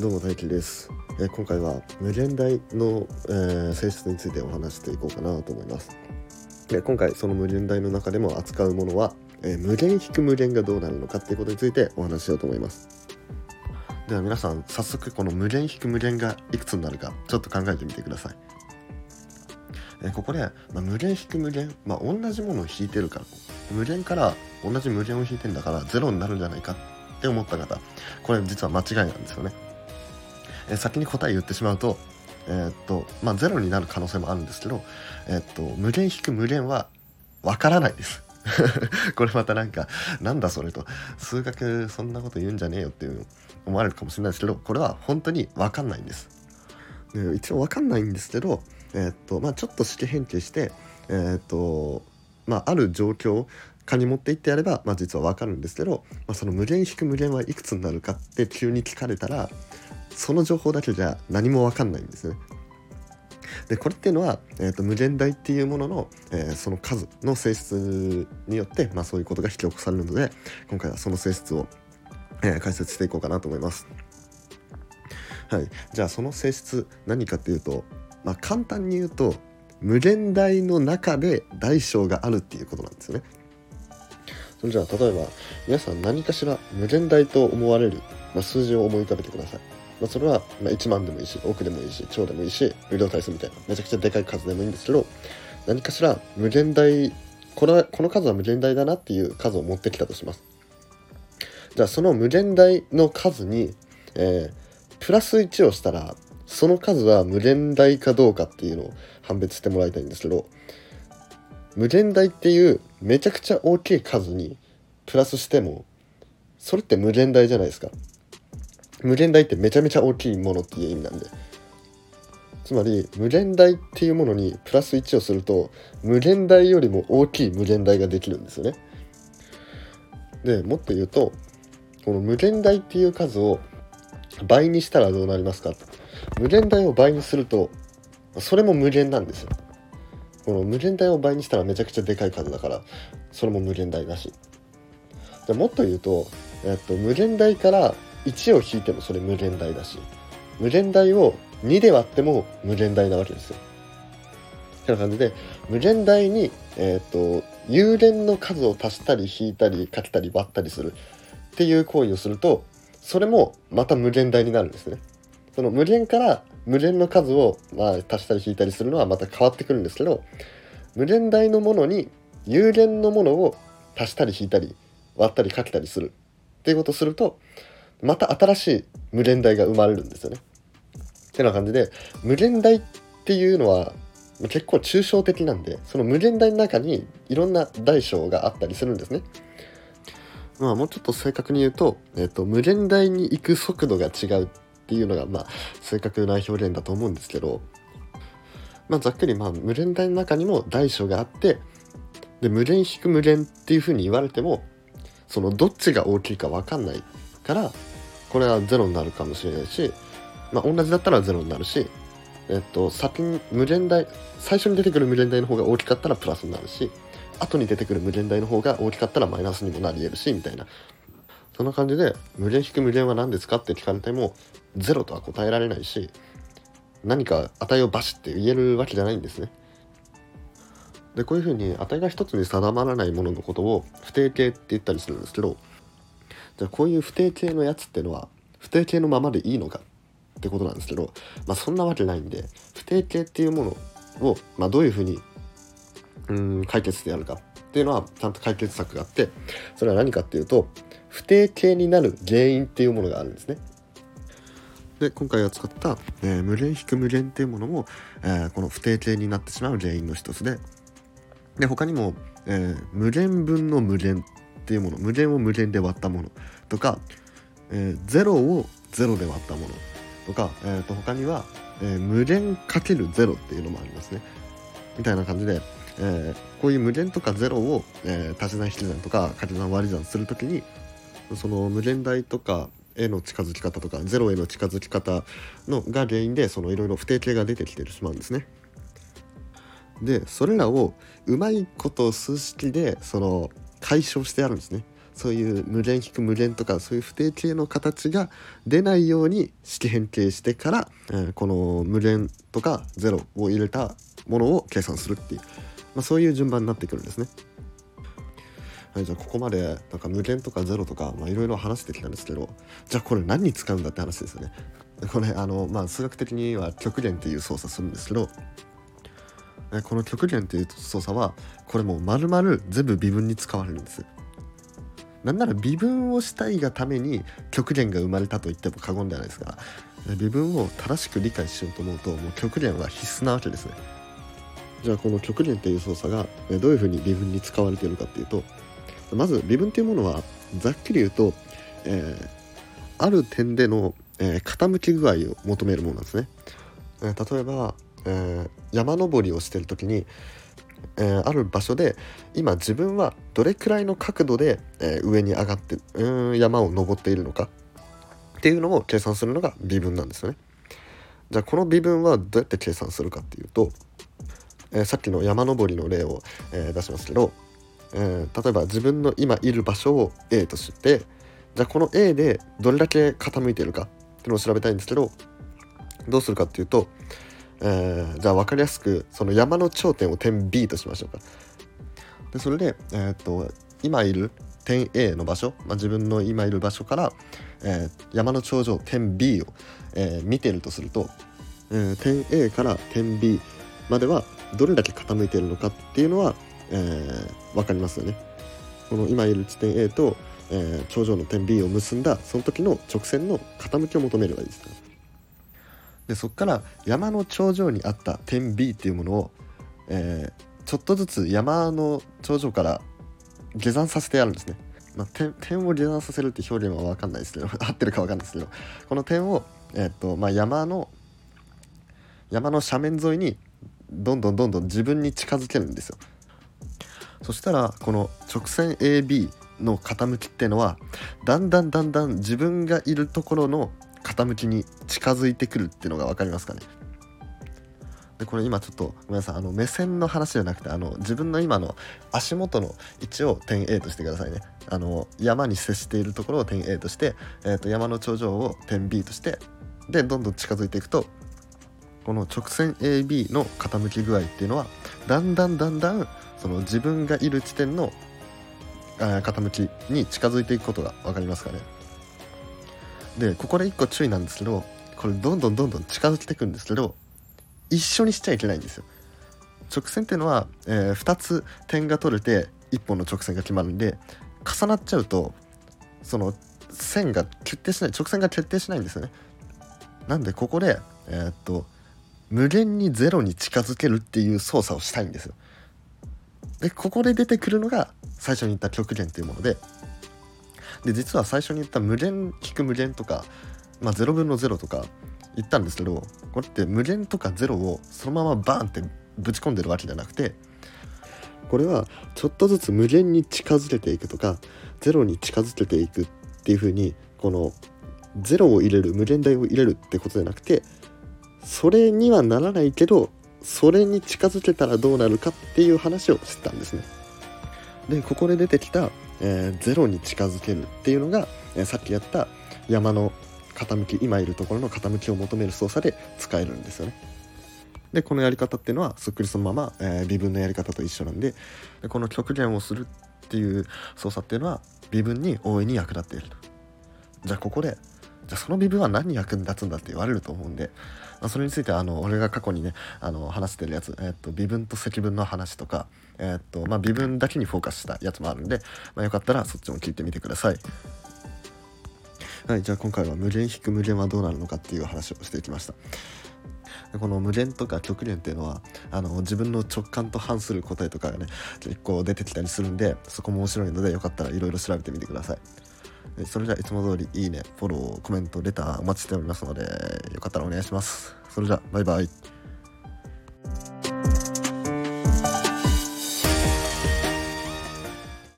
どうも大輝です、えー、今回は無限大の、えー、性質についてお話していこうかなと思います。で今回その無限大の中でも扱うものは、えー、無限引く無限がどうなるのかっていうことについてお話ししようと思います。では皆さん早速この無限引く無限がいくつになるかちょっと考えてみてください。えここで、まあ、無限引く無限、まあ、同じものを引いてるから無限から同じ無限を引いてんだからゼロになるんじゃないかって思った方これ実は間違いなんですよね。え先に答え言ってしまうと、えー、っと、まあ、ゼロになる可能性もあるんですけど、えー、っと、無限引く無限はわからないです。これまたなんか、なんだそれと、数学そんなこと言うんじゃねえよっていう思われるかもしれないですけど、これは本当にわかんないんです。で一応わかんないんですけど、えー、っと、まあ、ちょっと式変形して、えっと、まあ、ある状況かに持っていってやれば、まあ、実はわかるんですけど、まあ、その無限引く無限はいくつになるかって急に聞かれたら、その情報だけじゃ何も分かんないんですね。でこれっていうのは、えーと、無限大っていうものの、えー、その数の性質によって、まあ、そういうことが引き起こされるので今回はその性質を、えー、解説していこうかなと思います。はい、じゃあその性質何かっていうと、まあ、簡単に言うと無限大の中で大小があるっていうことなんですよね。それじゃあ例えば皆さん何かしら無限大と思われる、まあ、数字を思い浮かべてください。まあ、それは、ま1万でもいいし億でもいいし超でもいいし無料対数みたいな。めちゃくちゃでかい数でもいいんですけど何かしら無限大これはこの数は無限大だなっていう数を持ってきたとします。じゃあその無限大の数に、えー、プラス1をしたらその数は無限大かどうかっていうのを判別してもらいたいんですけど無限大っていうめちゃくちゃ大きい数にプラスしてもそれって無限大じゃないですか。無限大ってめちゃめちゃ大きいものっていう意味なんで。つまり無限大っていうものにプラス1をすると無限大よりも大きい無限大ができるんですよね。でもっと言うとこの無限大っていう数を倍にしたらどうなりますか？無限大を倍にするとそれも無限なんですよ。この無限大を倍にしたらめちゃくちゃでかい数だからそれも無限大だし。でもっと言うと、えっと、無限大から1を引いてもそれ無限大だし無限大を2で割っても無限大なわけですよ。ってな感じで無限大に、えーと、有限の数を足したり引いたりかけたり割ったりするっていう行為をするとそれもまた無限大になるんですね。その無限から無限の数を、まあ、足したり引いたりするのはまた変わってくるんですけど無限大のものに有限のものを足したり引いたり割ったりかけたりするっていうことをするとまた新しい無限大が生まれるんですよね。ってな感じで無限大っていうのは結構抽象的なんでその無限大の中にいろんな大小があったりするんですね。まあもうちょっと正確に言うと,、えーと、無限大に行く速度が違うっていうのがまあ正確な表現だと思うんですけど、まあ、ざっくりまあ無限大の中にも大小があってで無限引く無限っていうふうに言われてもそのどっちが大きいか分かんないからこれは0になるかもしれないし、まあ、同じだったら0になるし、えっと、先に無限大最初に出てくる無限大の方が大きかったらプラスになるし後に出てくる無限大の方が大きかったらマイナスにもなり得るしみたいなそんな感じで無限引く無限は何ですかって聞かれても0とは答えられないし何か値をバシって言えるわけじゃないんですね。でこういうふうに値が一つに定まらないもののことを不定形って言ったりするんですけどじゃあこういう不定形のやつってのは不定形のままでいいのかってことなんですけど、まあ、そんなわけないんで不定形っていうものを、まあ、どういうふうにうん解決してやるかっていうのはちゃんと解決策があってそれは何かっていうと不定形になる原因っていうものがあるんですね。で今回扱った、えー、無限引く無限っていうものも、えー、この不定形になってしまう原因の一つでで他にも、えー、無限分の無限っていうもの無限を無限で割ったものとか、えー、0を0で割ったものとか、えー、と他には、えー、無限かける0っていうのもありますね。みたいな感じで、えー、こういう無限とか0を、えー、足し算引き算とか掛け算割り算する時にその無限大とかへの近づき方とか0への近づき方のが原因でそのいろいろ不定形が出てきてしまうんですね。でそれらをうまいこと数式でその解消してあるんですねそういう無限引く無限とかそういう不定形の形が出ないように式変形してから、えー、この無限とか0を入れたものを計算するっていう、まあ、そういう順番になってくるんですね。はい、じゃあここまでなんか無限とかゼロとかいろいろ話してきたんですけどじゃあこれ何に使うんだって話ですよね。これあの、まあ、数学的には極限っていう操作するんですけどこの極限っていう操作はこれもう丸々全部微分に使われるんです。なんなら微分をしたいがために極限が生まれたと言っても過言ではないですが微分を正しく理解しようと思うともう極限は必須なわけですね。じゃあこの極限っていう操作がどういうふうに微分に使われているかっていうとまず微分っていうものはざっくり言うと、えー、ある点での、え、傾き具合を求めるものなんですね。え、例えば、え山登りをしてる時に、えある場所で今自分はどれくらいの角度で、え上に上がってうん山を登っているのかっていうのを計算するのが微分なんですよね。じゃあこの微分はどうやって計算するかっていうと、えさっきの山登りの例を、え出しますけどえー、例えば自分の今いる場所を A としてじゃあこの A でどれだけ傾いているかっていうのを調べたいんですけどどうするかっていうと、えー、じゃあ分かりやすくその山の頂点を点 B としましょうか。でそれで、えー、っと今いる点 A の場所、まあ、自分の今いる場所から、えー、山の頂上点 B を、えー、見てるとすると、えー、点 A から点 B まではどれだけ傾いているのかっていうのはえー、分かりますよね。この今いる地点 A と、えー、頂上の点 B を結んだその時の直線の傾きを求めればいいです、ね。でそこから山の頂上にあった点 B っていうものを、えー、ちょっとずつ山の頂上から下山させてやるんですね。まあ、点点を下山させるって表現は分かんないですけど 合ってるか分かんないですけどこの点を、えー、っとまあ、山の山の斜面沿いにどんどんどんどん自分に近づけるんですよ。そしたらこの直線 AB の傾きっていうのはだんだんだんだん自分がいるところの傾きに近づいてくるっていうのが分かりますかね？でこれ今ちょっとごめんなさいあの目線の話じゃなくてあの自分の今の足元の位置を点 A としてくださいね。あの山に接しているところを点 A として、えー、と山の頂上を点 B としてでどんどん近づいていくとこの直線 AB の傾き具合っていうのはだんだんだんだんその自分がいる地点の傾きに近づいていくことが分かりますかね？でここで1個注意なんですけどこれどんどんどんどん近づいていくんですけど一緒にしちゃいけないんですよ。直線っていうのは、えー、2つ点が取れて1本の直線が決まるんで重なっちゃうとその線が決定しない直線が決定しないんですよね。なんでここでえー、っと無限にゼロに近づけるっていう操作をしたいんですよ。でここで出てくるのが最初に言った極限というものでで実は最初に言った無限引く無限とか、まあ、0分の0とか言ったんですけどこれって無限とか0をそのままバーンってぶち込んでるわけじゃなくてこれはちょっとずつ無限に近づけていくとか0に近づけていくっていう風にこの0を入れる無限大を入れるってことじゃなくてそれにはならないけどそれに近づけたらどうなるかっていう話をしてたんですね。でここで出てきた、えー、ゼロに近づけるっていうのが、えー、さっきやった山の傾き今いるところの傾きを求める操作で使えるんですよね。でこのやり方っていうのはそっくりそのまま、えー、微分のやり方と一緒なんででこの極限をするっていう操作っていうのは微分に大いに役立っていると。じゃあここでじゃあその微分は何に役に立つんだって言われると思うんで、まあ、それについてあの俺が過去にねあの話してるやつ、えー、っと微分と積分の話とか、えー、っとまあ、微分だけにフォーカスしたやつもあるんで、まあ、よかったらそっちも聞いてみてください。はい、じゃあ今回は無限引く無限はどうなるのかっていう話をしていきました。この無限とか極限っていうのはあの自分の直感と反する答えとかがね結構出てきたりするんでそこも面白いのでよかったらいろいろ調べてみてください。それじゃいつも通りいいね、フォロー、コメント、レターお待ちしておりますので、よかったらお願いします。それじゃ、バイバイ。